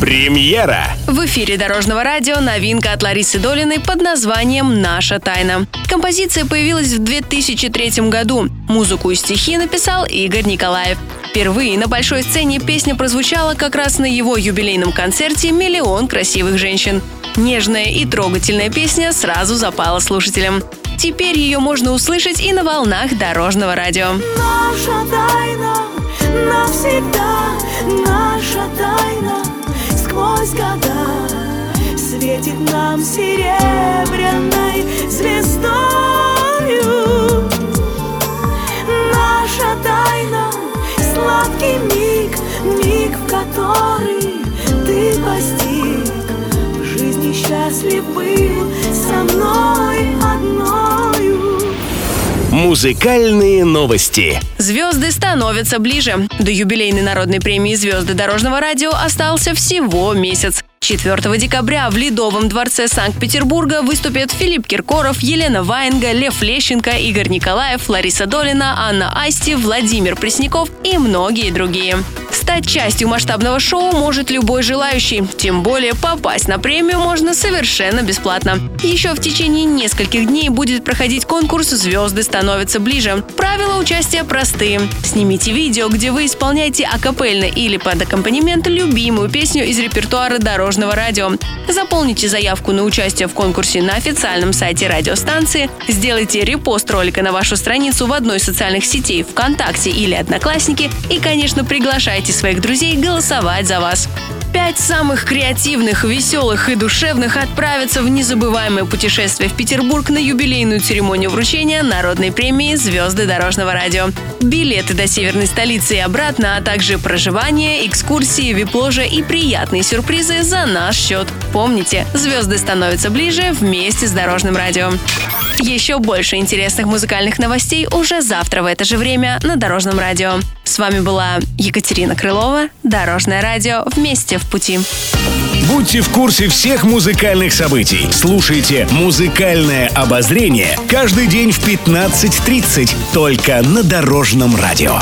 Премьера! В эфире Дорожного радио новинка от Ларисы Долиной под названием «Наша тайна». Композиция появилась в 2003 году. Музыку и стихи написал Игорь Николаев. Впервые на большой сцене песня прозвучала как раз на его юбилейном концерте «Миллион красивых женщин». Нежная и трогательная песня сразу запала слушателям. Теперь ее можно услышать и на волнах Дорожного радио. Наша года светит нам серебряной звездою. Наша тайна сладкий миг, миг, в который ты постиг. В жизни счастлив был со мной одною. Музыкальные новости. Звезды становятся ближе. До юбилейной народной премии «Звезды дорожного радио» остался всего месяц. 4 декабря в Ледовом дворце Санкт-Петербурга выступят Филипп Киркоров, Елена Ваенга, Лев Лещенко, Игорь Николаев, Лариса Долина, Анна Асти, Владимир Пресняков и многие другие. Стать частью масштабного шоу может любой желающий. Тем более попасть на премию можно совершенно бесплатно. Еще в течение нескольких дней будет проходить конкурс «Звезды становятся ближе». Правила участия простые. Снимите видео, где вы исполняете акапельно или под аккомпанемент любимую песню из репертуара Дорожного радио. Заполните заявку на участие в конкурсе на официальном сайте радиостанции, сделайте репост ролика на вашу страницу в одной из социальных сетей ВКонтакте или Одноклассники и, конечно, приглашайте своих друзей голосовать за вас. Пять самых креативных, веселых и душевных отправятся в незабываемое путешествие в Петербург на юбилейную церемонию вручения Народной премии «Звезды дорожного радио». Билеты до северной столицы и обратно, а также проживание, экскурсии, вип-ложа и приятные сюрпризы за наш счет. Помните, звезды становятся ближе вместе с Дорожным радио. Еще больше интересных музыкальных новостей уже завтра в это же время на Дорожном радио. С вами была Екатерина Крылова, Дорожное радио «Вместе в пути». Будьте в курсе всех музыкальных событий. Слушайте «Музыкальное обозрение» каждый день в 15.30 только на Дорожном радио.